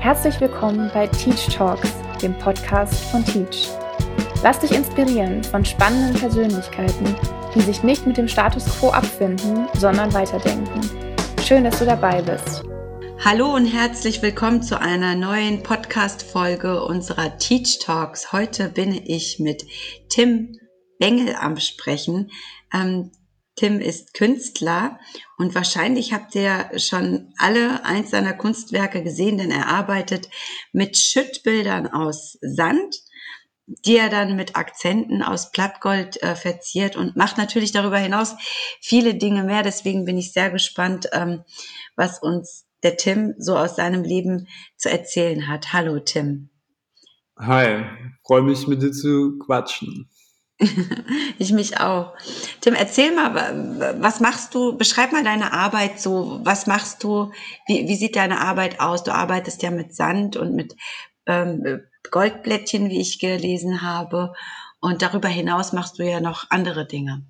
Herzlich willkommen bei Teach Talks, dem Podcast von Teach. Lass dich inspirieren von spannenden Persönlichkeiten, die sich nicht mit dem Status quo abfinden, sondern weiterdenken. Schön, dass du dabei bist. Hallo und herzlich willkommen zu einer neuen Podcast-Folge unserer Teach Talks. Heute bin ich mit Tim Bengel am Sprechen. Ähm, Tim ist Künstler und wahrscheinlich habt ihr schon alle eins seiner Kunstwerke gesehen, denn er arbeitet mit Schüttbildern aus Sand, die er dann mit Akzenten aus Plattgold äh, verziert und macht natürlich darüber hinaus viele Dinge mehr. Deswegen bin ich sehr gespannt, ähm, was uns der Tim so aus seinem Leben zu erzählen hat. Hallo Tim. Hi, freue mich mit dir zu quatschen. ich mich auch. Tim, erzähl mal, was machst du? Beschreib mal deine Arbeit so. Was machst du? Wie, wie sieht deine Arbeit aus? Du arbeitest ja mit Sand und mit ähm, Goldblättchen, wie ich gelesen habe. Und darüber hinaus machst du ja noch andere Dinge.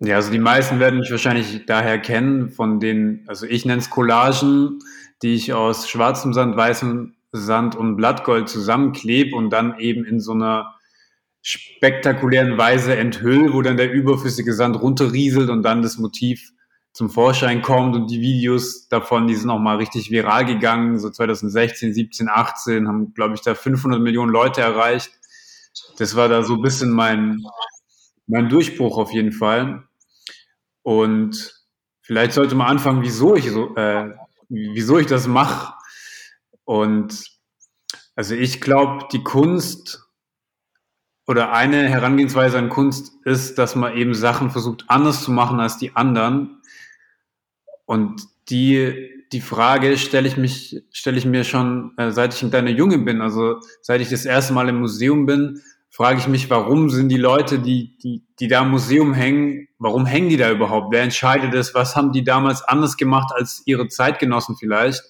Ja, also die meisten werden mich wahrscheinlich daher kennen von den, also ich nenne es Collagen, die ich aus schwarzem Sand, weißem Sand und Blattgold zusammenklebe und dann eben in so einer spektakulären Weise enthülle, wo dann der überflüssige Sand runterrieselt und dann das Motiv zum Vorschein kommt und die Videos davon, die sind auch mal richtig viral gegangen, so 2016, 17, 18, haben, glaube ich, da 500 Millionen Leute erreicht. Das war da so ein bisschen mein, mein Durchbruch auf jeden Fall. Und vielleicht sollte man anfangen, wieso ich so, äh, wieso ich das mache. Und also ich glaube, die Kunst oder eine Herangehensweise an Kunst ist, dass man eben Sachen versucht anders zu machen als die anderen. Und die, die Frage stelle ich mich, stelle ich mir schon, äh, seit ich ein kleiner Junge bin. Also seit ich das erste Mal im Museum bin, frage ich mich, warum sind die Leute, die, die, die da im Museum hängen, warum hängen die da überhaupt? Wer entscheidet es? Was haben die damals anders gemacht als ihre Zeitgenossen vielleicht?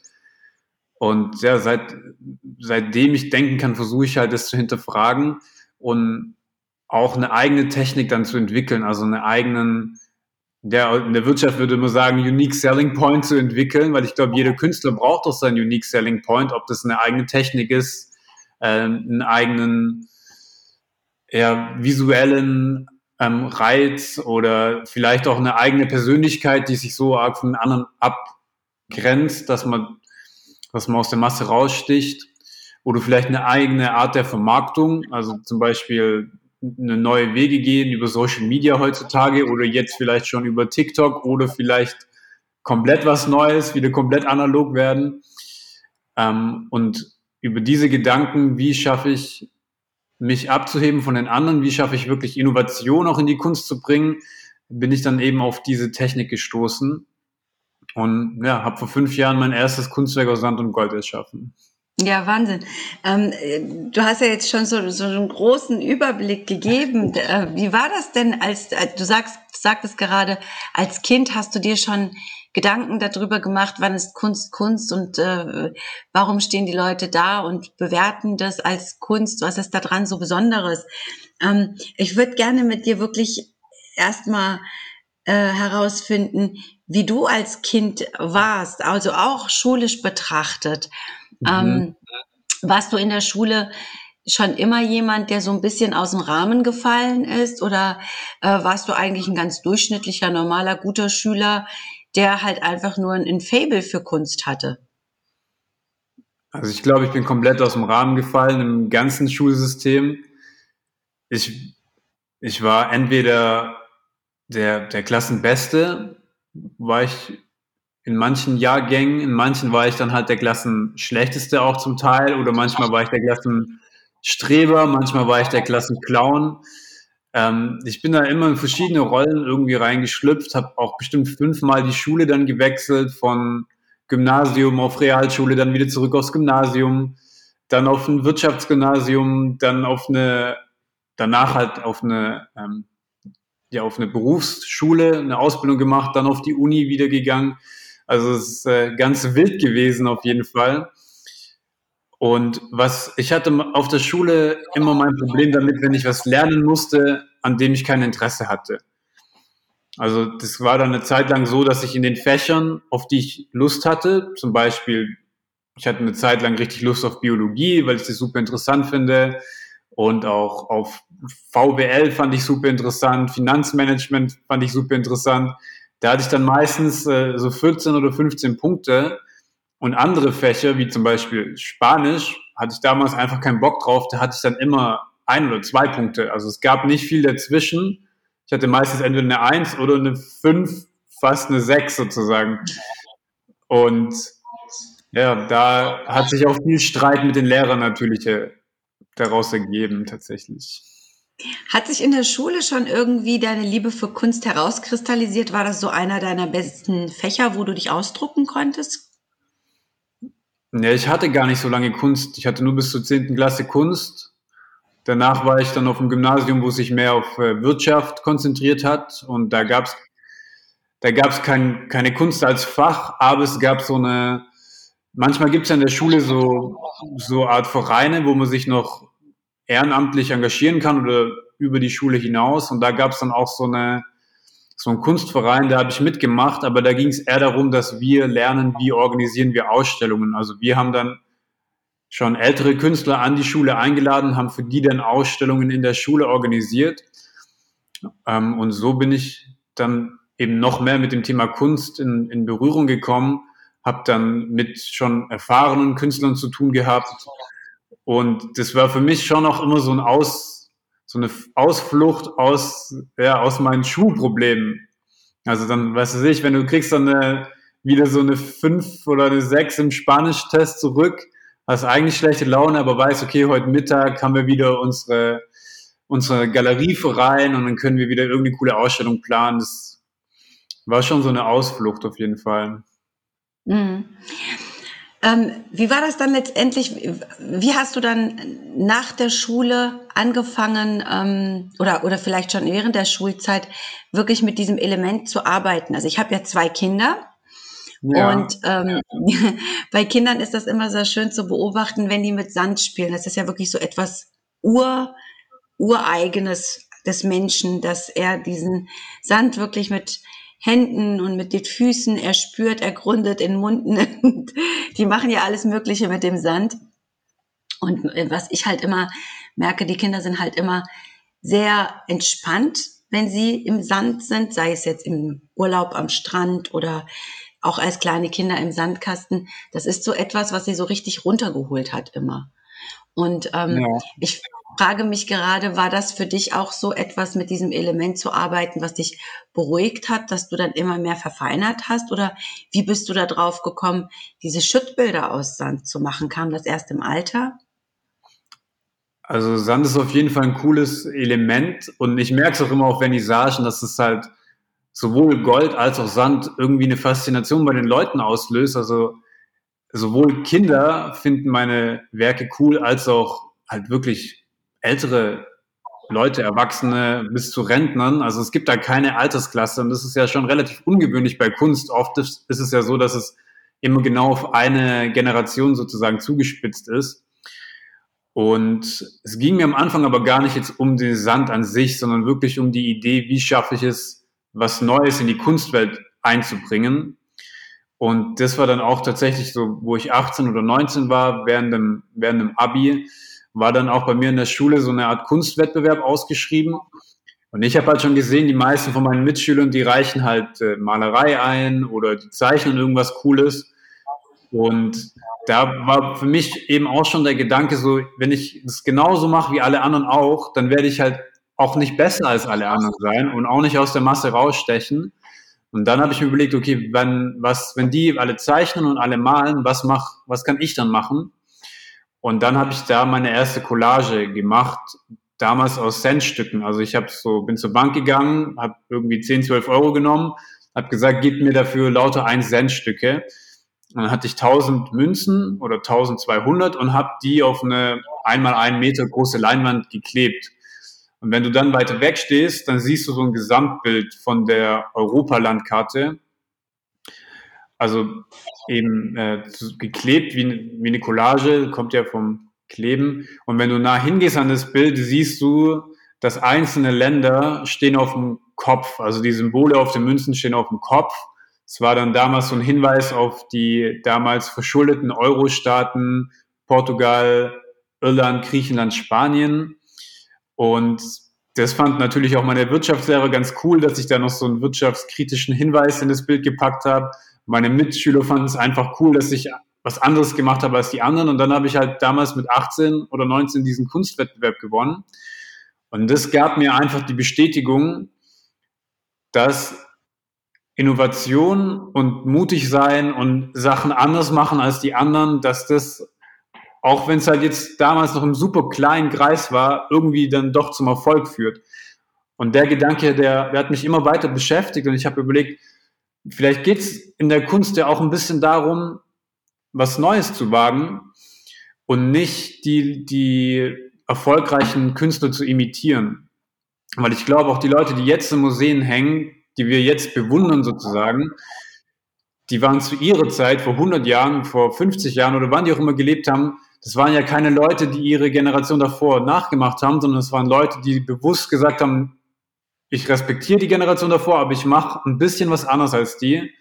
Und ja, seit, seitdem ich denken kann, versuche ich halt das zu hinterfragen und auch eine eigene Technik dann zu entwickeln, also eine eigenen, der, in der Wirtschaft würde man sagen, Unique Selling Point zu entwickeln, weil ich glaube, jeder Künstler braucht doch seinen Unique Selling Point, ob das eine eigene Technik ist, äh, einen eigenen ja, visuellen ähm, Reiz oder vielleicht auch eine eigene Persönlichkeit, die sich so arg von anderen abgrenzt, dass man, dass man aus der Masse raussticht oder vielleicht eine eigene Art der Vermarktung, also zum Beispiel eine neue Wege gehen über Social Media heutzutage oder jetzt vielleicht schon über TikTok oder vielleicht komplett was Neues, wieder komplett analog werden. Ähm, und über diese Gedanken, wie schaffe ich mich abzuheben von den anderen, wie schaffe ich wirklich Innovation auch in die Kunst zu bringen, bin ich dann eben auf diese Technik gestoßen und ja, habe vor fünf Jahren mein erstes Kunstwerk aus Sand und Gold erschaffen. Ja, Wahnsinn. Ähm, du hast ja jetzt schon so, so einen großen Überblick gegeben. Äh, wie war das denn, als äh, du sagst, sagtest gerade, als Kind hast du dir schon Gedanken darüber gemacht, wann ist Kunst Kunst und äh, warum stehen die Leute da und bewerten das als Kunst? Was ist da dran so Besonderes? Ähm, ich würde gerne mit dir wirklich erstmal äh, herausfinden, wie du als Kind warst, also auch schulisch betrachtet. Mhm. Ähm, warst du in der Schule schon immer jemand, der so ein bisschen aus dem Rahmen gefallen ist? Oder äh, warst du eigentlich ein ganz durchschnittlicher, normaler, guter Schüler, der halt einfach nur ein Fable für Kunst hatte? Also ich glaube, ich bin komplett aus dem Rahmen gefallen im ganzen Schulsystem. Ich, ich war entweder der, der Klassenbeste, war ich in manchen Jahrgängen, in manchen war ich dann halt der Klassenschlechteste auch zum Teil oder manchmal war ich der Klassenstreber, manchmal war ich der Klassenclown. Ähm, ich bin da immer in verschiedene Rollen irgendwie reingeschlüpft, habe auch bestimmt fünfmal die Schule dann gewechselt, von Gymnasium auf Realschule, dann wieder zurück aufs Gymnasium, dann auf ein Wirtschaftsgymnasium, dann auf eine, danach halt auf eine, ähm, ja, auf eine Berufsschule, eine Ausbildung gemacht, dann auf die Uni wieder gegangen. Also es ist äh, ganz wild gewesen auf jeden Fall. Und was ich hatte auf der Schule immer mein Problem damit, wenn ich was lernen musste, an dem ich kein Interesse hatte. Also das war dann eine Zeit lang so, dass ich in den Fächern, auf die ich Lust hatte, zum Beispiel ich hatte eine Zeit lang richtig Lust auf Biologie, weil ich das super interessant finde. Und auch auf VWL fand ich super interessant, Finanzmanagement fand ich super interessant. Da hatte ich dann meistens äh, so 14 oder 15 Punkte. Und andere Fächer, wie zum Beispiel Spanisch, hatte ich damals einfach keinen Bock drauf. Da hatte ich dann immer ein oder zwei Punkte. Also es gab nicht viel dazwischen. Ich hatte meistens entweder eine Eins oder eine Fünf, fast eine Sechs sozusagen. Und ja, da hat sich auch viel Streit mit den Lehrern natürlich äh, daraus ergeben, tatsächlich. Hat sich in der Schule schon irgendwie deine Liebe für Kunst herauskristallisiert? War das so einer deiner besten Fächer, wo du dich ausdrucken konntest? Ja, ich hatte gar nicht so lange Kunst. Ich hatte nur bis zur 10. Klasse Kunst. Danach war ich dann auf dem Gymnasium, wo sich mehr auf äh, Wirtschaft konzentriert hat. Und da gab es da gab's kein, keine Kunst als Fach, aber es gab so eine, manchmal gibt es in der Schule so, so Art Vereine, wo man sich noch ehrenamtlich engagieren kann oder über die Schule hinaus. Und da gab es dann auch so eine, so einen Kunstverein, da habe ich mitgemacht, aber da ging es eher darum, dass wir lernen, wie organisieren wir Ausstellungen. Also wir haben dann schon ältere Künstler an die Schule eingeladen, haben für die dann Ausstellungen in der Schule organisiert. Ähm, und so bin ich dann eben noch mehr mit dem Thema Kunst in, in Berührung gekommen, habe dann mit schon erfahrenen Künstlern zu tun gehabt. Und das war für mich schon auch immer so ein Aus, so eine Ausflucht aus, ja, aus meinen Schulproblemen. Also dann, weißt du ich, wenn du kriegst dann eine, wieder so eine 5 oder eine 6 im Spanisch-Test zurück, hast eigentlich schlechte Laune, aber weißt, okay, heute Mittag haben wir wieder unsere, unsere Galerieverein und dann können wir wieder irgendeine coole Ausstellung planen. Das war schon so eine Ausflucht auf jeden Fall. Mhm. Ähm, wie war das dann letztendlich? Wie hast du dann nach der Schule angefangen ähm, oder, oder vielleicht schon während der Schulzeit wirklich mit diesem Element zu arbeiten? Also ich habe ja zwei Kinder. Ja. Und ähm, bei Kindern ist das immer sehr schön zu beobachten, wenn die mit Sand spielen. Das ist ja wirklich so etwas Ur, Ureigenes des Menschen, dass er diesen Sand wirklich mit Händen und mit den Füßen, er spürt, er gründet, in den Mund nimmt. Die machen ja alles Mögliche mit dem Sand. Und äh, was ich halt immer merke, die Kinder sind halt immer sehr entspannt, wenn sie im Sand sind, sei es jetzt im Urlaub am Strand oder auch als kleine Kinder im Sandkasten. Das ist so etwas, was sie so richtig runtergeholt hat immer. Und ähm, ja. ich frage mich gerade, war das für dich auch so etwas mit diesem Element zu arbeiten, was dich beruhigt hat, dass du dann immer mehr verfeinert hast? Oder wie bist du da drauf gekommen, diese Schüttbilder aus Sand zu machen? Kam das erst im Alter? Also Sand ist auf jeden Fall ein cooles Element und ich merke es auch immer auf Vernissagen, dass es halt sowohl Gold als auch Sand irgendwie eine Faszination bei den Leuten auslöst. Also sowohl Kinder finden meine Werke cool, als auch halt wirklich ältere Leute, Erwachsene bis zu Rentnern. Also es gibt da keine Altersklasse und das ist ja schon relativ ungewöhnlich bei Kunst. Oft ist, es ja so, dass es immer genau auf eine Generation sozusagen zugespitzt ist. Und es ging mir am Anfang aber gar nicht jetzt um den Sand an sich, sondern wirklich um die Idee, wie schaffe ich es, was Neues in die Kunstwelt einzubringen. Und das war dann auch tatsächlich so, wo ich 18 oder 19 war, während dem, während dem Abi, war dann auch bei mir in der Schule so eine Art Kunstwettbewerb ausgeschrieben. Und ich habe halt schon gesehen, die meisten von meinen Mitschülern, die reichen halt äh, Malerei ein oder die zeichnen irgendwas Cooles. Und da war für mich eben auch schon der Gedanke so, wenn ich das genauso mache wie alle anderen auch, dann werde ich halt auch nicht besser als alle anderen sein und auch nicht aus der Masse rausstechen. Und dann habe ich mir überlegt, okay, wenn, was, wenn die alle zeichnen und alle malen, was mach, was kann ich dann machen? Und dann habe ich da meine erste Collage gemacht, damals aus Centstücken. Also ich habe so, bin zur Bank gegangen, habe irgendwie 10, 12 Euro genommen, habe gesagt, gib mir dafür lauter 1 Centstücke. Dann hatte ich 1000 Münzen oder 1200 und habe die auf eine einmal einen Meter große Leinwand geklebt. Und wenn du dann weiter weg stehst, dann siehst du so ein Gesamtbild von der Europalandkarte also eben äh, geklebt wie, wie eine Collage, kommt ja vom Kleben. Und wenn du nah hingehst an das Bild, siehst du, dass einzelne Länder stehen auf dem Kopf. Also die Symbole auf den Münzen stehen auf dem Kopf. Es war dann damals so ein Hinweis auf die damals verschuldeten Euro-Staaten Portugal, Irland, Griechenland, Spanien. Und das fand natürlich auch meine Wirtschaftslehrer ganz cool, dass ich da noch so einen wirtschaftskritischen Hinweis in das Bild gepackt habe. Meine Mitschüler fanden es einfach cool, dass ich was anderes gemacht habe als die anderen. Und dann habe ich halt damals mit 18 oder 19 diesen Kunstwettbewerb gewonnen. Und das gab mir einfach die Bestätigung, dass Innovation und mutig sein und Sachen anders machen als die anderen, dass das auch wenn es halt jetzt damals noch im super kleinen Kreis war, irgendwie dann doch zum Erfolg führt. Und der Gedanke, der, der hat mich immer weiter beschäftigt und ich habe überlegt, vielleicht geht es in der Kunst ja auch ein bisschen darum, was Neues zu wagen und nicht die, die erfolgreichen Künstler zu imitieren. Weil ich glaube, auch die Leute, die jetzt in Museen hängen, die wir jetzt bewundern sozusagen, die waren zu ihrer Zeit, vor 100 Jahren, vor 50 Jahren oder wann die auch immer gelebt haben, das waren ja keine Leute, die ihre Generation davor nachgemacht haben, sondern es waren Leute, die bewusst gesagt haben, ich respektiere die Generation davor, aber ich mache ein bisschen was anderes als die.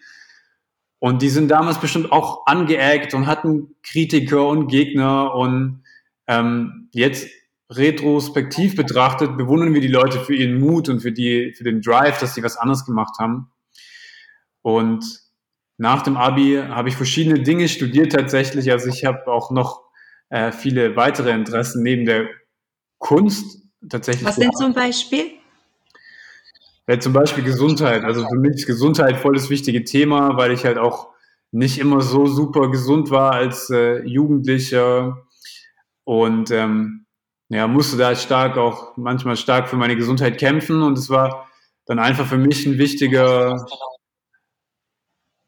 Und die sind damals bestimmt auch angeeckt und hatten Kritiker und Gegner. Und ähm, jetzt retrospektiv betrachtet, bewundern wir die Leute für ihren Mut und für, die, für den Drive, dass sie was anderes gemacht haben. Und nach dem Abi habe ich verschiedene Dinge studiert tatsächlich. Also ich habe auch noch äh, viele weitere Interessen neben der Kunst tatsächlich. Was sind zum Beispiel? Ja, zum Beispiel Gesundheit. Also für mich ist Gesundheit voll das wichtige Thema, weil ich halt auch nicht immer so super gesund war als äh, Jugendlicher. Und ähm, ja, musste da stark auch manchmal stark für meine Gesundheit kämpfen. Und es war dann einfach für mich ein wichtiger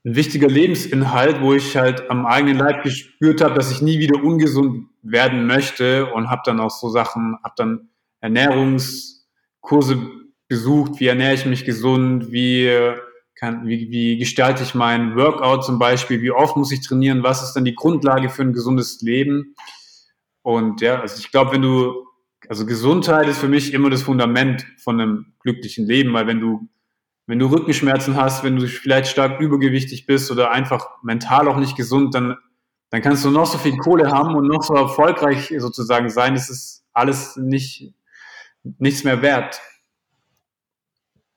ein wichtiger Lebensinhalt, wo ich halt am eigenen Leib gespürt habe, dass ich nie wieder ungesund werden möchte. Und habe dann auch so Sachen, habe dann Ernährungskurse besucht, wie ernähre ich mich gesund, wie, kann, wie, wie gestalte ich mein Workout zum Beispiel, wie oft muss ich trainieren, was ist dann die Grundlage für ein gesundes Leben. Und ja, also ich glaube, wenn du, also Gesundheit ist für mich immer das Fundament von einem glücklichen Leben, weil wenn du wenn du Rückenschmerzen hast, wenn du vielleicht stark übergewichtig bist oder einfach mental auch nicht gesund, dann, dann kannst du noch so viel Kohle haben und noch so erfolgreich sozusagen sein. Es ist alles nicht, nichts mehr wert.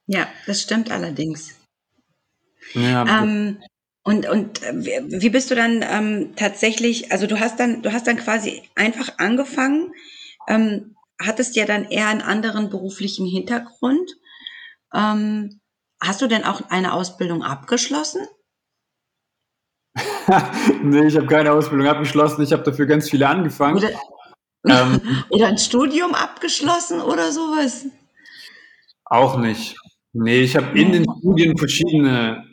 Ja, das stimmt allerdings. Ja, ähm, und, und wie bist du dann ähm, tatsächlich, also du hast dann, du hast dann quasi einfach angefangen, ähm, hattest ja dann eher einen anderen beruflichen Hintergrund. Ähm, Hast du denn auch eine Ausbildung abgeschlossen? nee, ich habe keine Ausbildung abgeschlossen. Ich habe dafür ganz viele angefangen. Oder, ähm, oder ein Studium abgeschlossen oder sowas? Auch nicht. Nee, ich habe in den Studien verschiedene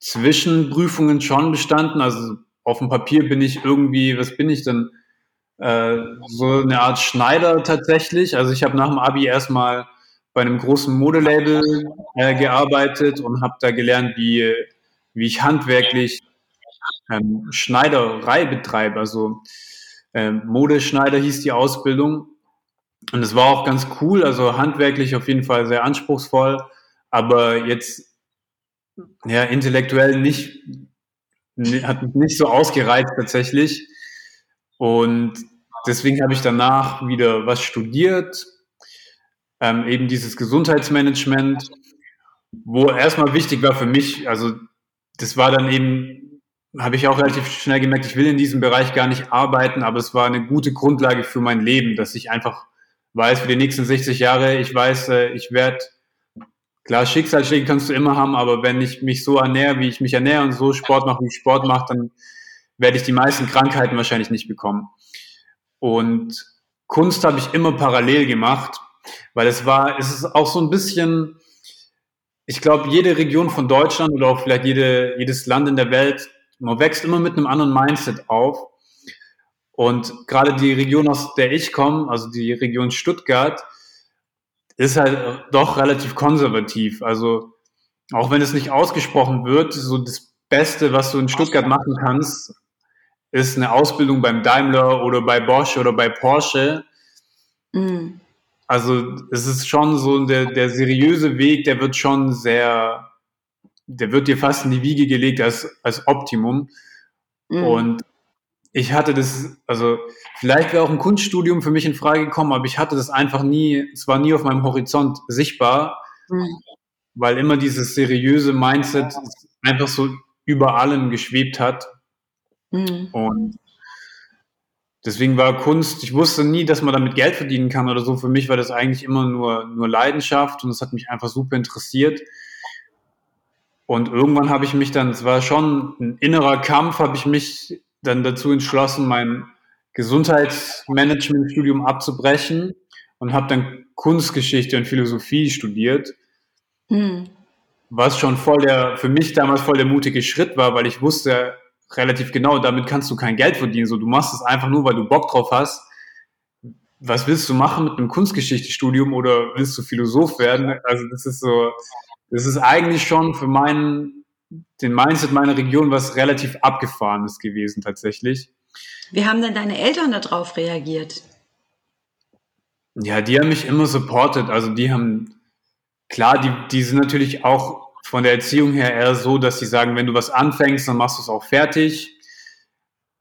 Zwischenprüfungen schon bestanden. Also auf dem Papier bin ich irgendwie, was bin ich denn? Äh, so eine Art Schneider tatsächlich. Also ich habe nach dem Abi erstmal bei einem großen Modelabel äh, gearbeitet und habe da gelernt, wie, wie ich handwerklich ähm, Schneiderei betreibe. Also ähm, Modeschneider hieß die Ausbildung. Und es war auch ganz cool, also handwerklich auf jeden Fall sehr anspruchsvoll, aber jetzt ja, intellektuell nicht, hat mich nicht so ausgereizt tatsächlich. Und deswegen habe ich danach wieder was studiert, ähm, eben dieses Gesundheitsmanagement, wo erstmal wichtig war für mich, also das war dann eben, habe ich auch relativ schnell gemerkt, ich will in diesem Bereich gar nicht arbeiten, aber es war eine gute Grundlage für mein Leben, dass ich einfach weiß, für die nächsten 60 Jahre, ich weiß, äh, ich werde, klar, Schicksalsschläge kannst du immer haben, aber wenn ich mich so ernähre, wie ich mich ernähre und so Sport mache, wie ich Sport mache, dann werde ich die meisten Krankheiten wahrscheinlich nicht bekommen. Und Kunst habe ich immer parallel gemacht weil es war, es ist auch so ein bisschen, ich glaube, jede Region von Deutschland oder auch vielleicht jede, jedes Land in der Welt, man wächst immer mit einem anderen Mindset auf. Und gerade die Region, aus der ich komme, also die Region Stuttgart, ist halt doch relativ konservativ. Also auch wenn es nicht ausgesprochen wird, so das Beste, was du in Stuttgart machen kannst, ist eine Ausbildung beim Daimler oder bei Bosch oder bei Porsche. Mhm. Also es ist schon so der, der seriöse Weg, der wird schon sehr der wird dir fast in die Wiege gelegt als, als Optimum. Mhm. Und ich hatte das, also vielleicht wäre auch ein Kunststudium für mich in Frage gekommen, aber ich hatte das einfach nie, es war nie auf meinem Horizont sichtbar, mhm. weil immer dieses seriöse Mindset einfach so über allem geschwebt hat. Mhm. Und deswegen war Kunst, ich wusste nie, dass man damit Geld verdienen kann oder so. Für mich war das eigentlich immer nur, nur Leidenschaft und es hat mich einfach super interessiert. Und irgendwann habe ich mich dann, es war schon ein innerer Kampf, habe ich mich dann dazu entschlossen, mein Gesundheitsmanagement-Studium abzubrechen und habe dann Kunstgeschichte und Philosophie studiert. Hm. Was schon voll der, für mich damals voll der mutige Schritt war, weil ich wusste relativ genau, damit kannst du kein Geld verdienen. So, du machst es einfach nur, weil du Bock drauf hast. Was willst du machen mit einem Kunstgeschichtestudium oder willst du Philosoph werden? Also das ist so, das ist eigentlich schon für meinen, den Mindset meiner Region was relativ abgefahrenes gewesen tatsächlich. Wie haben denn deine Eltern darauf reagiert? Ja, die haben mich immer supportet. Also die haben, klar, die, die sind natürlich auch von der Erziehung her eher so, dass sie sagen, wenn du was anfängst, dann machst du es auch fertig.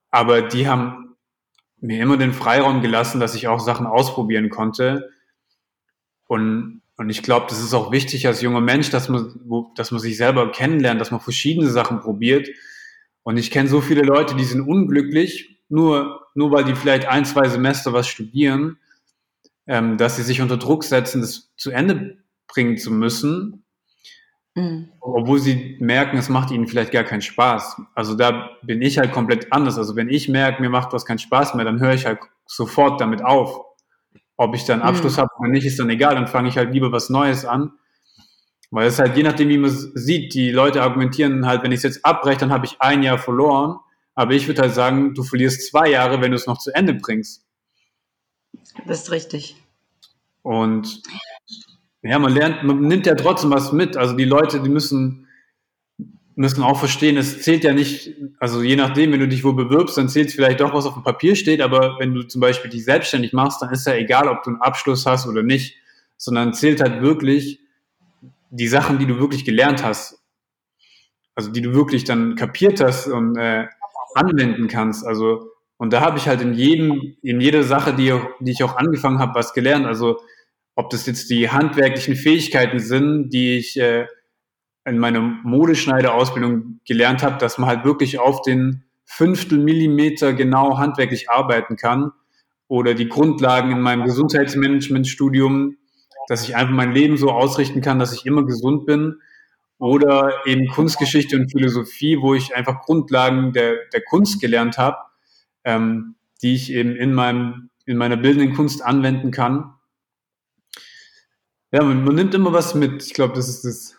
Aber die haben mir immer den Freiraum gelassen, dass ich auch Sachen ausprobieren konnte. Und und ich glaube, das ist auch wichtig als junger Mensch, dass man, dass man sich selber kennenlernt, dass man verschiedene Sachen probiert. Und ich kenne so viele Leute, die sind unglücklich, nur, nur weil die vielleicht ein, zwei Semester was studieren, ähm, dass sie sich unter Druck setzen, das zu Ende bringen zu müssen, mhm. obwohl sie merken, es macht ihnen vielleicht gar keinen Spaß. Also da bin ich halt komplett anders. Also wenn ich merke, mir macht was keinen Spaß mehr, dann höre ich halt sofort damit auf. Ob ich dann Abschluss mhm. habe oder nicht, ist dann egal. Dann fange ich halt lieber was Neues an. Weil es halt je nachdem, wie man sieht, die Leute argumentieren halt, wenn ich es jetzt abbreche, dann habe ich ein Jahr verloren. Aber ich würde halt sagen, du verlierst zwei Jahre, wenn du es noch zu Ende bringst. Das ist richtig. Und ja, man lernt, man nimmt ja trotzdem was mit. Also die Leute, die müssen müssen auch verstehen, es zählt ja nicht, also je nachdem, wenn du dich wo bewirbst, dann zählt es vielleicht doch, was auf dem Papier steht, aber wenn du zum Beispiel dich selbstständig machst, dann ist ja egal, ob du einen Abschluss hast oder nicht, sondern zählt halt wirklich die Sachen, die du wirklich gelernt hast. Also die du wirklich dann kapiert hast und äh, anwenden kannst. Also, und da habe ich halt in jedem, in jeder Sache, die, die ich auch angefangen habe, was gelernt. Also ob das jetzt die handwerklichen Fähigkeiten sind, die ich äh, in meiner Modeschneiderausbildung gelernt habe, dass man halt wirklich auf den Fünftel Millimeter genau handwerklich arbeiten kann oder die Grundlagen in meinem Gesundheitsmanagementstudium, dass ich einfach mein Leben so ausrichten kann, dass ich immer gesund bin oder eben Kunstgeschichte und Philosophie, wo ich einfach Grundlagen der, der Kunst gelernt habe, ähm, die ich eben in meinem in meiner bildenden Kunst anwenden kann. Ja, man, man nimmt immer was mit. Ich glaube, das ist das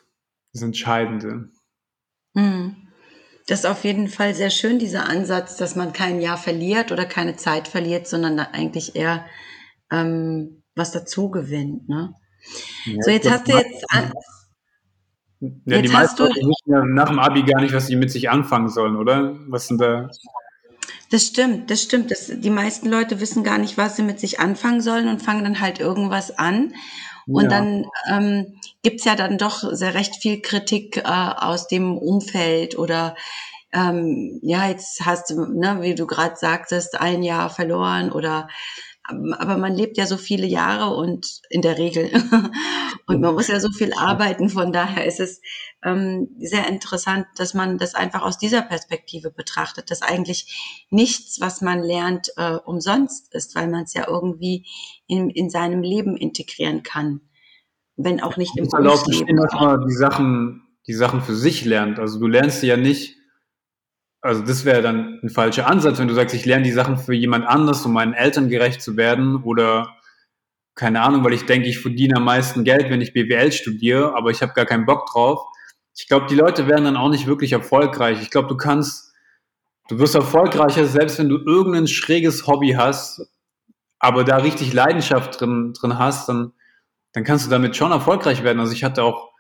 das Entscheidende. Hm. Das ist auf jeden Fall sehr schön, dieser Ansatz, dass man kein Jahr verliert oder keine Zeit verliert, sondern eigentlich eher ähm, was dazu gewinnt. Ne? Ja, so, jetzt hast du jetzt. An, ja, jetzt die meisten Leute wissen ja nach dem Abi gar nicht, was sie mit sich anfangen sollen, oder? Was sind da. Das stimmt, das stimmt. Das, die meisten Leute wissen gar nicht, was sie mit sich anfangen sollen und fangen dann halt irgendwas an. Und ja. dann ähm, gibt ja dann doch sehr recht viel Kritik äh, aus dem Umfeld oder ähm, ja, jetzt hast du, ne, wie du gerade sagtest, ein Jahr verloren oder aber man lebt ja so viele Jahre und in der Regel und man muss ja so viel arbeiten. Von daher ist es ähm, sehr interessant, dass man das einfach aus dieser Perspektive betrachtet, dass eigentlich nichts, was man lernt, äh, umsonst ist, weil man es ja irgendwie in, in seinem Leben integrieren kann, wenn auch nicht im halt Berufsleben. Dass man die Sachen, die Sachen für sich lernt. Also du lernst sie ja nicht also das wäre dann ein falscher Ansatz, wenn du sagst, ich lerne die Sachen für jemand anders, um meinen Eltern gerecht zu werden oder keine Ahnung, weil ich denke, ich verdiene am meisten Geld, wenn ich BWL studiere, aber ich habe gar keinen Bock drauf. Ich glaube, die Leute werden dann auch nicht wirklich erfolgreich. Ich glaube, du kannst, du wirst erfolgreicher, selbst wenn du irgendein schräges Hobby hast, aber da richtig Leidenschaft drin, drin hast, dann, dann kannst du damit schon erfolgreich werden. Also ich hatte auch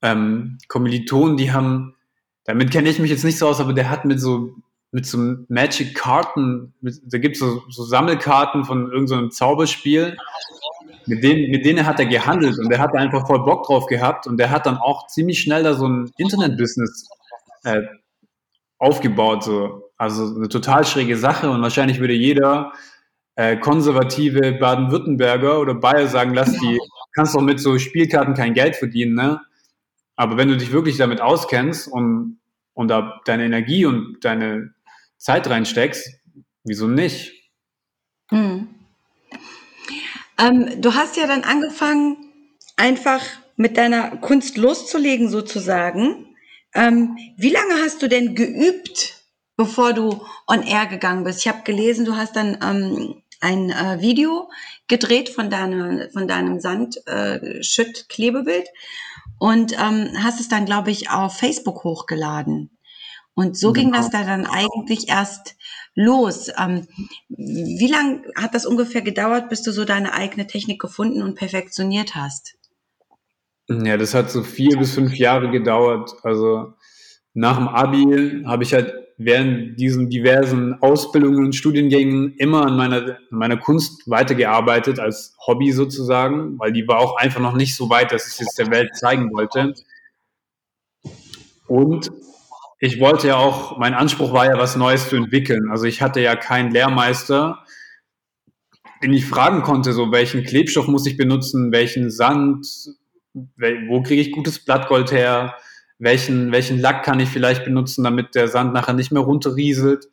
ähm, Kommilitonen, die haben damit kenne ich mich jetzt nicht so aus, aber der hat mit so mit so Magic Karten, mit, da gibt es so, so, Sammelkarten von irgendeinem so Zauberspiel. mit denen, mit denen hat er gehandelt und der hat einfach voll Bock drauf gehabt und der hat dann auch ziemlich schnell da so ein Internet-Business äh, aufgebaut. So. Also eine total schräge Sache und wahrscheinlich würde jeder äh, konservative Baden-Württemberger oder Bayer sagen, lass die, kannst doch mit so Spielkarten kein Geld verdienen, ne? Aber wenn du dich wirklich damit auskennst und, und da deine Energie und deine Zeit reinsteckst, wieso nicht? Hm. Ähm, du hast ja dann angefangen, einfach mit deiner Kunst loszulegen, sozusagen. Ähm, wie lange hast du denn geübt, bevor du on air gegangen bist? Ich habe gelesen, du hast dann ähm, ein äh, Video gedreht von, deiner, von deinem Sandschütt-Klebebild äh, und ähm, hast es dann, glaube ich, auf Facebook hochgeladen. Und so genau. ging das da dann eigentlich erst los. Ähm, wie lange hat das ungefähr gedauert, bis du so deine eigene Technik gefunden und perfektioniert hast? Ja, das hat so vier bis fünf Jahre gedauert. Also nach dem Abi habe ich halt während diesen diversen Ausbildungen und Studiengängen immer an meiner, an meiner Kunst weitergearbeitet, als Hobby sozusagen, weil die war auch einfach noch nicht so weit, dass ich es der Welt zeigen wollte. Und ich wollte ja auch, mein Anspruch war ja, was Neues zu entwickeln. Also ich hatte ja keinen Lehrmeister, den ich fragen konnte, so welchen Klebstoff muss ich benutzen, welchen Sand, wo kriege ich gutes Blattgold her, welchen, welchen Lack kann ich vielleicht benutzen, damit der Sand nachher nicht mehr runterrieselt,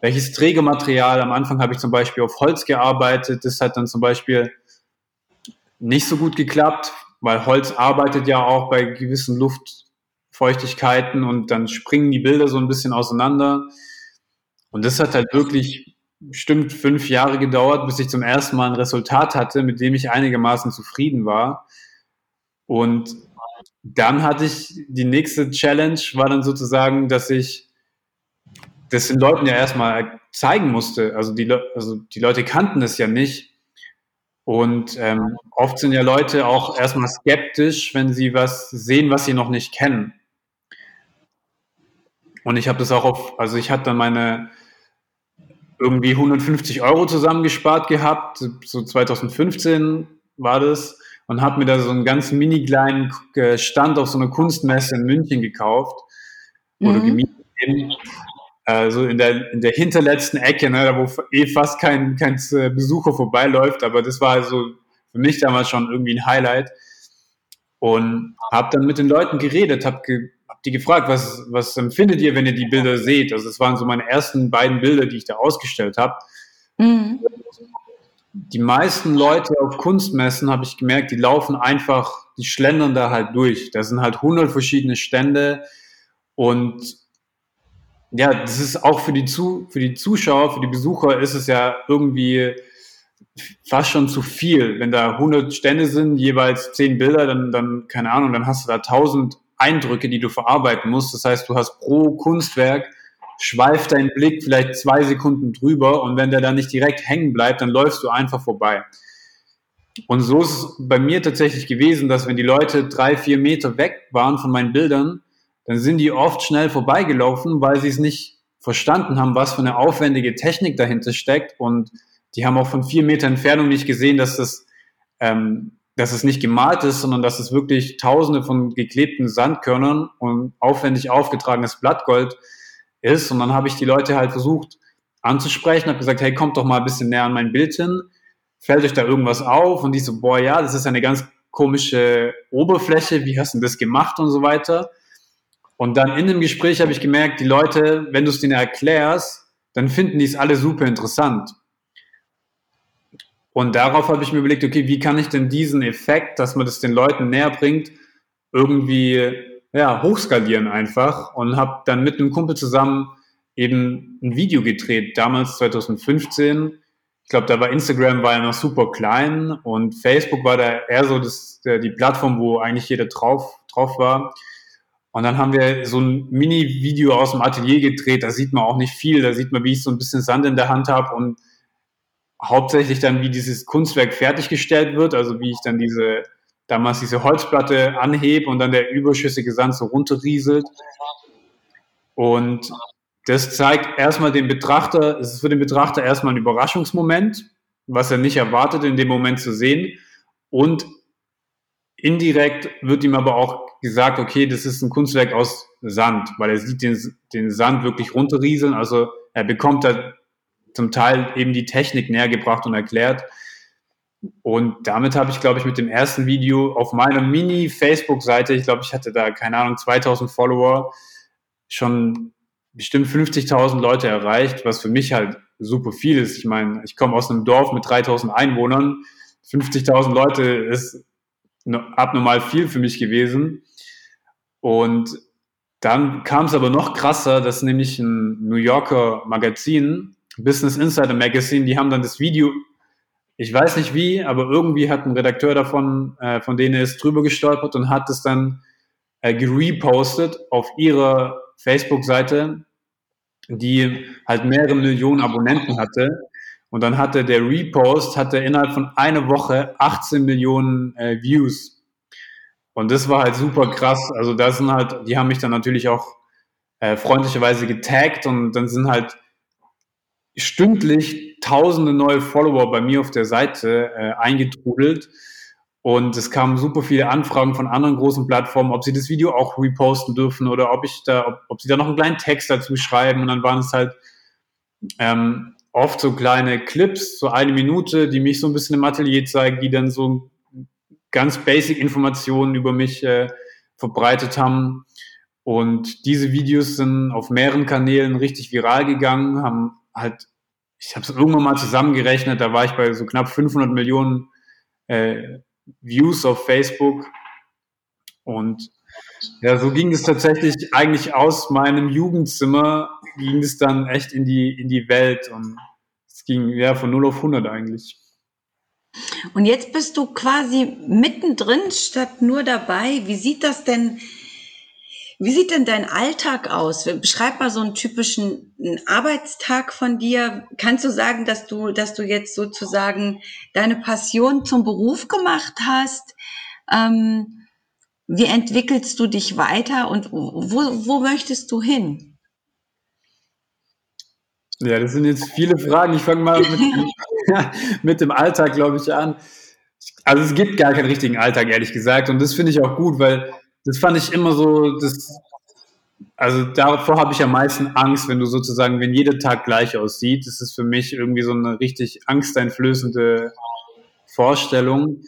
welches Trägermaterial. Am Anfang habe ich zum Beispiel auf Holz gearbeitet, das hat dann zum Beispiel nicht so gut geklappt, weil Holz arbeitet ja auch bei gewissen Luftfeuchtigkeiten und dann springen die Bilder so ein bisschen auseinander. Und das hat halt wirklich bestimmt fünf Jahre gedauert, bis ich zum ersten Mal ein Resultat hatte, mit dem ich einigermaßen zufrieden war. Und dann hatte ich die nächste Challenge, war dann sozusagen, dass ich das den Leuten ja erstmal zeigen musste. Also die, also die Leute kannten es ja nicht. Und ähm, oft sind ja Leute auch erstmal skeptisch, wenn sie was sehen, was sie noch nicht kennen. Und ich habe das auch auf, also ich hatte dann meine irgendwie 150 Euro zusammengespart gehabt, so 2015 war das und habe mir da so einen ganz mini kleinen äh, Stand auf so einer Kunstmesse in München gekauft oder mhm. gemietet. Also in der, in der hinterletzten Ecke, ne, da wo eh fast kein, kein äh, Besucher vorbeiläuft, aber das war also für mich damals schon irgendwie ein Highlight. Und habe dann mit den Leuten geredet, habe ge, hab die gefragt, was, was empfindet ihr, wenn ihr die Bilder seht? Also das waren so meine ersten beiden Bilder, die ich da ausgestellt habe. Mhm die meisten Leute auf Kunstmessen, habe ich gemerkt, die laufen einfach, die schlendern da halt durch. Da sind halt 100 verschiedene Stände und ja, das ist auch für die, Zu für die Zuschauer, für die Besucher ist es ja irgendwie fast schon zu viel. Wenn da 100 Stände sind, jeweils 10 Bilder, dann, dann, keine Ahnung, dann hast du da 1000 Eindrücke, die du verarbeiten musst. Das heißt, du hast pro Kunstwerk schweift dein Blick vielleicht zwei Sekunden drüber und wenn der dann nicht direkt hängen bleibt, dann läufst du einfach vorbei. Und so ist es bei mir tatsächlich gewesen, dass wenn die Leute drei, vier Meter weg waren von meinen Bildern, dann sind die oft schnell vorbeigelaufen, weil sie es nicht verstanden haben, was für eine aufwendige Technik dahinter steckt. Und die haben auch von vier Meter Entfernung nicht gesehen, dass das, ähm, dass es nicht gemalt ist, sondern dass es wirklich Tausende von geklebten Sandkörnern und aufwendig aufgetragenes Blattgold ist. Und dann habe ich die Leute halt versucht anzusprechen, habe gesagt, hey, kommt doch mal ein bisschen näher an mein Bild hin. Fällt euch da irgendwas auf? Und die so, boah, ja, das ist eine ganz komische Oberfläche, wie hast du das gemacht und so weiter. Und dann in dem Gespräch habe ich gemerkt, die Leute, wenn du es denen erklärst, dann finden die es alle super interessant. Und darauf habe ich mir überlegt, okay, wie kann ich denn diesen Effekt, dass man das den Leuten näher bringt, irgendwie ja, hochskalieren einfach und habe dann mit einem Kumpel zusammen eben ein Video gedreht, damals 2015. Ich glaube, da war Instagram war ja noch super klein und Facebook war da eher so das, der, die Plattform, wo eigentlich jeder drauf, drauf war. Und dann haben wir so ein Mini-Video aus dem Atelier gedreht. Da sieht man auch nicht viel. Da sieht man, wie ich so ein bisschen Sand in der Hand habe und hauptsächlich dann, wie dieses Kunstwerk fertiggestellt wird. Also wie ich dann diese damals diese Holzplatte anhebe und dann der überschüssige Sand so runterrieselt. Und das zeigt erstmal dem Betrachter, es ist für den Betrachter erstmal ein Überraschungsmoment, was er nicht erwartet, in dem Moment zu sehen. und indirekt wird ihm aber auch gesagt, okay, das ist ein Kunstwerk aus Sand, weil er sieht den, den Sand wirklich runterrieseln. Also er bekommt da zum Teil eben die Technik näher gebracht und erklärt. Und damit habe ich, glaube ich, mit dem ersten Video auf meiner Mini-Facebook-Seite, ich glaube, ich hatte da, keine Ahnung, 2000 Follower, schon bestimmt 50.000 Leute erreicht, was für mich halt super viel ist. Ich meine, ich komme aus einem Dorf mit 3000 Einwohnern. 50.000 Leute ist abnormal viel für mich gewesen. Und dann kam es aber noch krasser, dass nämlich ein New Yorker Magazin, Business Insider Magazine, die haben dann das Video ich weiß nicht wie, aber irgendwie hat ein Redakteur davon, äh, von denen ist drüber gestolpert und hat es dann äh, gerepostet auf ihrer Facebook-Seite, die halt mehrere Millionen Abonnenten hatte. Und dann hatte der Repost hatte innerhalb von einer Woche 18 Millionen äh, Views. Und das war halt super krass. Also das sind halt, die haben mich dann natürlich auch äh, freundlicherweise getaggt und dann sind halt stündlich tausende neue Follower bei mir auf der Seite äh, eingetrudelt. Und es kamen super viele Anfragen von anderen großen Plattformen, ob sie das Video auch reposten dürfen oder ob ich da, ob, ob sie da noch einen kleinen Text dazu schreiben. Und dann waren es halt ähm, oft so kleine Clips, so eine Minute, die mich so ein bisschen im Atelier zeigen, die dann so ganz basic Informationen über mich äh, verbreitet haben. Und diese Videos sind auf mehreren Kanälen richtig viral gegangen, haben halt ich habe es irgendwann mal zusammengerechnet, da war ich bei so knapp 500 Millionen äh, Views auf Facebook. Und ja, so ging es tatsächlich eigentlich aus meinem Jugendzimmer, ging es dann echt in die, in die Welt. Und es ging ja von 0 auf 100 eigentlich. Und jetzt bist du quasi mittendrin statt nur dabei. Wie sieht das denn wie sieht denn dein Alltag aus? Beschreib mal so einen typischen Arbeitstag von dir. Kannst du sagen, dass du, dass du jetzt sozusagen deine Passion zum Beruf gemacht hast? Ähm, wie entwickelst du dich weiter und wo, wo möchtest du hin? Ja, das sind jetzt viele Fragen. Ich fange mal mit, mit dem Alltag, glaube ich, an. Also es gibt gar keinen richtigen Alltag, ehrlich gesagt. Und das finde ich auch gut, weil das fand ich immer so, das, also davor habe ich am meisten Angst, wenn du sozusagen, wenn jeder Tag gleich aussieht. Das ist für mich irgendwie so eine richtig angsteinflößende Vorstellung.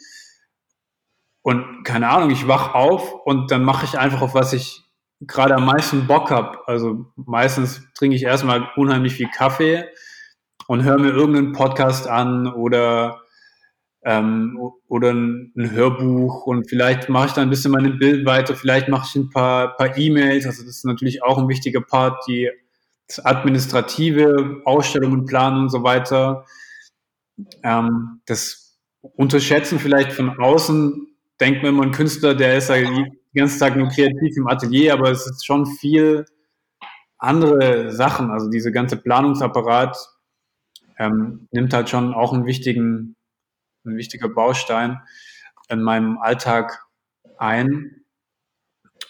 Und keine Ahnung, ich wach auf und dann mache ich einfach auf was ich gerade am meisten Bock habe. Also meistens trinke ich erstmal unheimlich viel Kaffee und höre mir irgendeinen Podcast an oder ähm, oder ein, ein, Hörbuch und vielleicht mache ich dann ein bisschen meine Bild weiter, vielleicht mache ich ein paar, paar E-Mails, also das ist natürlich auch ein wichtiger Part, die das administrative, Ausstellungen planen und so weiter. Ähm, das Unterschätzen vielleicht von außen, denkt man immer, ein Künstler, der ist ja den ganzen Tag nur kreativ im Atelier, aber es ist schon viel andere Sachen, also diese ganze Planungsapparat ähm, nimmt halt schon auch einen wichtigen ein wichtiger Baustein in meinem Alltag ein.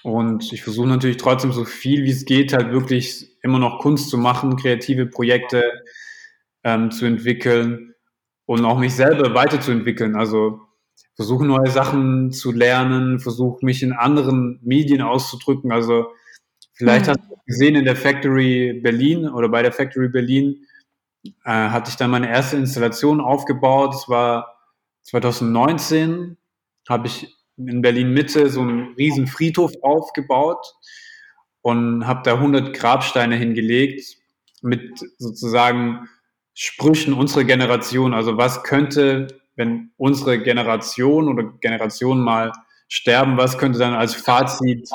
Und ich versuche natürlich trotzdem so viel wie es geht, halt wirklich immer noch Kunst zu machen, kreative Projekte ähm, zu entwickeln und auch mich selber weiterzuentwickeln. Also versuche neue Sachen zu lernen, versuche mich in anderen Medien auszudrücken. Also vielleicht mhm. hast du gesehen in der Factory Berlin oder bei der Factory Berlin äh, hatte ich dann meine erste Installation aufgebaut. Es war 2019 habe ich in Berlin Mitte so einen riesen Friedhof aufgebaut und habe da 100 Grabsteine hingelegt mit sozusagen Sprüchen unserer Generation. Also was könnte, wenn unsere Generation oder Generation mal sterben, was könnte dann als Fazit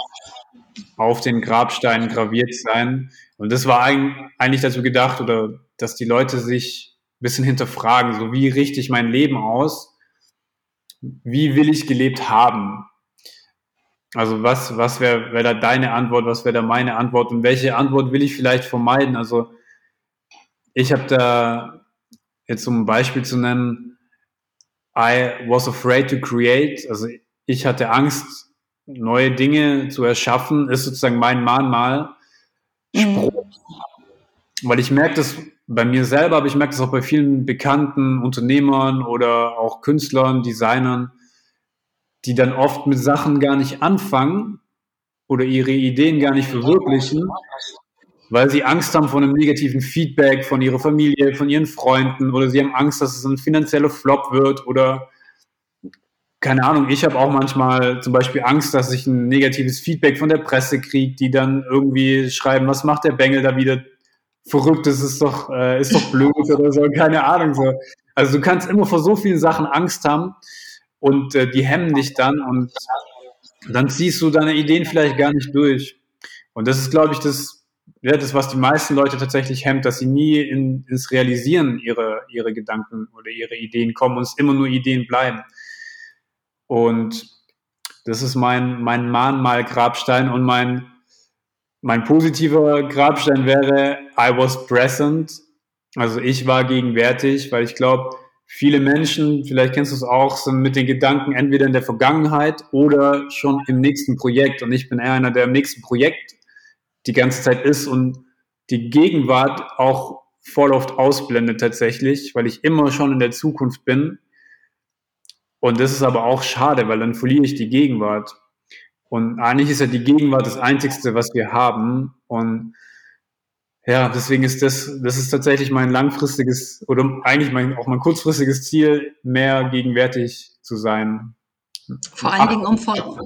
auf den Grabsteinen graviert sein? Und das war eigentlich dazu gedacht, oder dass die Leute sich ein bisschen hinterfragen, so wie richte ich mein Leben aus? Wie will ich gelebt haben? Also was, was wäre wär da deine Antwort, was wäre da meine Antwort und welche Antwort will ich vielleicht vermeiden? Also ich habe da jetzt um ein Beispiel zu nennen, I was afraid to create, also ich hatte Angst, neue Dinge zu erschaffen, ist sozusagen mein Mahnmal. Mhm. Weil ich merke das bei mir selber, aber ich merke das auch bei vielen bekannten Unternehmern oder auch Künstlern, Designern, die dann oft mit Sachen gar nicht anfangen oder ihre Ideen gar nicht verwirklichen, weil sie Angst haben vor einem negativen Feedback von ihrer Familie, von ihren Freunden oder sie haben Angst, dass es ein finanzieller Flop wird oder keine Ahnung, ich habe auch manchmal zum Beispiel Angst, dass ich ein negatives Feedback von der Presse kriege, die dann irgendwie schreiben, was macht der Bengel da wieder verrückt, das ist doch, äh, ist doch blöd oder so, keine Ahnung. So. Also du kannst immer vor so vielen Sachen Angst haben und äh, die hemmen dich dann und dann ziehst du deine Ideen vielleicht gar nicht durch. Und das ist, glaube ich, das, ja, das, was die meisten Leute tatsächlich hemmt, dass sie nie in, ins Realisieren ihre, ihre Gedanken oder ihre Ideen kommen und es immer nur Ideen bleiben. Und das ist mein, mein Mahnmal-Grabstein und mein, mein positiver Grabstein wäre I was present. Also ich war gegenwärtig, weil ich glaube, viele Menschen, vielleicht kennst du es auch, sind mit den Gedanken entweder in der Vergangenheit oder schon im nächsten Projekt. Und ich bin eher einer, der im nächsten Projekt die ganze Zeit ist und die Gegenwart auch voll oft ausblendet tatsächlich, weil ich immer schon in der Zukunft bin und das ist aber auch schade, weil dann verliere ich die Gegenwart. Und eigentlich ist ja die Gegenwart das Einzigste, was wir haben. Und ja, deswegen ist das, das ist tatsächlich mein langfristiges oder eigentlich mein, auch mein kurzfristiges Ziel, mehr gegenwärtig zu sein. Vor allen Dingen, um vor,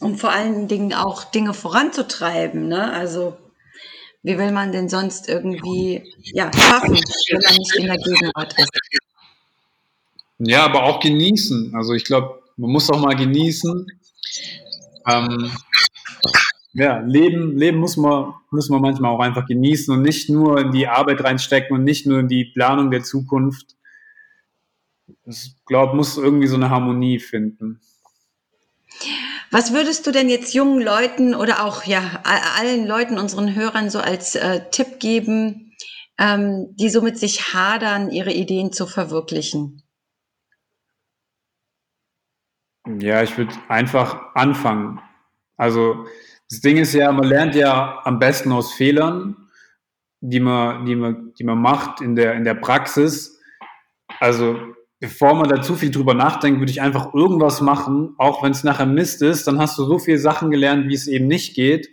um vor allen Dingen auch Dinge voranzutreiben. Ne? Also, wie will man denn sonst irgendwie ja, schaffen, wenn man nicht in der Gegenwart ist? Ja, aber auch genießen. Also ich glaube, man muss auch mal genießen. Ähm, ja, Leben, Leben muss man, muss man manchmal auch einfach genießen und nicht nur in die Arbeit reinstecken und nicht nur in die Planung der Zukunft. Ich glaube, muss irgendwie so eine Harmonie finden. Was würdest du denn jetzt jungen Leuten oder auch ja allen Leuten, unseren Hörern so als äh, Tipp geben, ähm, die so mit sich hadern, ihre Ideen zu verwirklichen? Ja, ich würde einfach anfangen. Also das Ding ist ja, man lernt ja am besten aus Fehlern, die man, die man, die man macht in der, in der Praxis. Also bevor man da zu viel drüber nachdenkt, würde ich einfach irgendwas machen, auch wenn es nachher Mist ist, dann hast du so viele Sachen gelernt, wie es eben nicht geht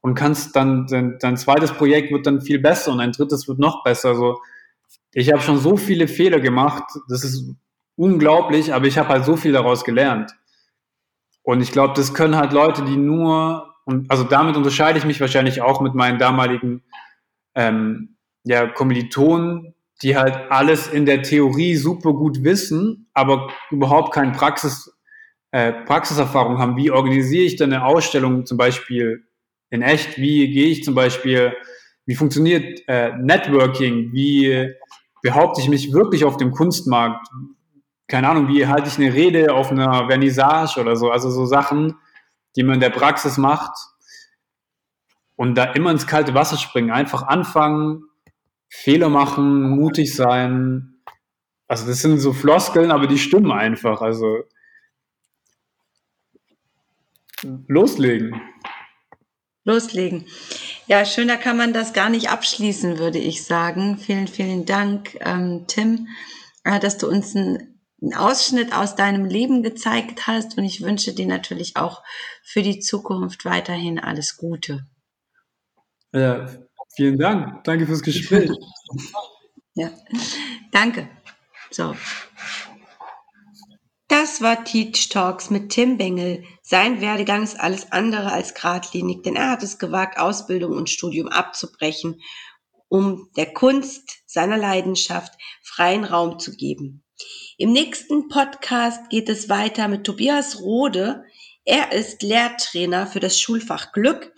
und kannst dann, dein, dein zweites Projekt wird dann viel besser und ein drittes wird noch besser. Also ich habe schon so viele Fehler gemacht, das ist unglaublich, aber ich habe halt so viel daraus gelernt. Und ich glaube, das können halt Leute, die nur, und also damit unterscheide ich mich wahrscheinlich auch mit meinen damaligen ähm, ja, Kommilitonen, die halt alles in der Theorie super gut wissen, aber überhaupt keine Praxis, äh, Praxiserfahrung haben. Wie organisiere ich denn eine Ausstellung zum Beispiel in echt? Wie gehe ich zum Beispiel, wie funktioniert äh, Networking? Wie behaupte ich mich wirklich auf dem Kunstmarkt? Keine Ahnung, wie halte ich eine Rede auf einer Vernissage oder so. Also so Sachen, die man in der Praxis macht und da immer ins kalte Wasser springen. Einfach anfangen, Fehler machen, mutig sein. Also das sind so Floskeln, aber die stimmen einfach. Also loslegen. Loslegen. Ja, schöner kann man das gar nicht abschließen, würde ich sagen. Vielen, vielen Dank, ähm, Tim, äh, dass du uns ein einen Ausschnitt aus deinem Leben gezeigt hast und ich wünsche dir natürlich auch für die Zukunft weiterhin alles Gute. Ja, vielen Dank. Danke fürs Gespräch. ja, danke. So. Das war Teach Talks mit Tim Bengel. Sein Werdegang ist alles andere als geradlinig, denn er hat es gewagt, Ausbildung und Studium abzubrechen, um der Kunst seiner Leidenschaft freien Raum zu geben. Im nächsten Podcast geht es weiter mit Tobias Rode. Er ist Lehrtrainer für das Schulfach Glück.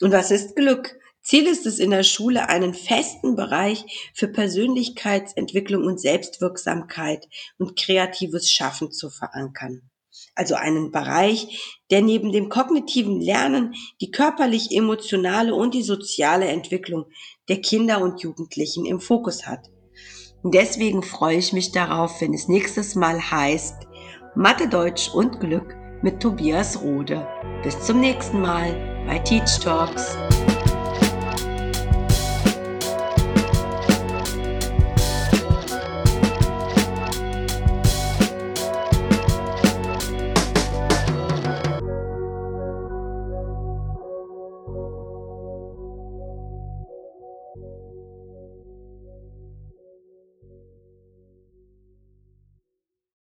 Und was ist Glück? Ziel ist es in der Schule, einen festen Bereich für Persönlichkeitsentwicklung und Selbstwirksamkeit und kreatives Schaffen zu verankern. Also einen Bereich, der neben dem kognitiven Lernen die körperlich-emotionale und die soziale Entwicklung der Kinder und Jugendlichen im Fokus hat. Und deswegen freue ich mich darauf, wenn es nächstes Mal heißt Mathe, Deutsch und Glück mit Tobias Rode. Bis zum nächsten Mal bei Teach Talks.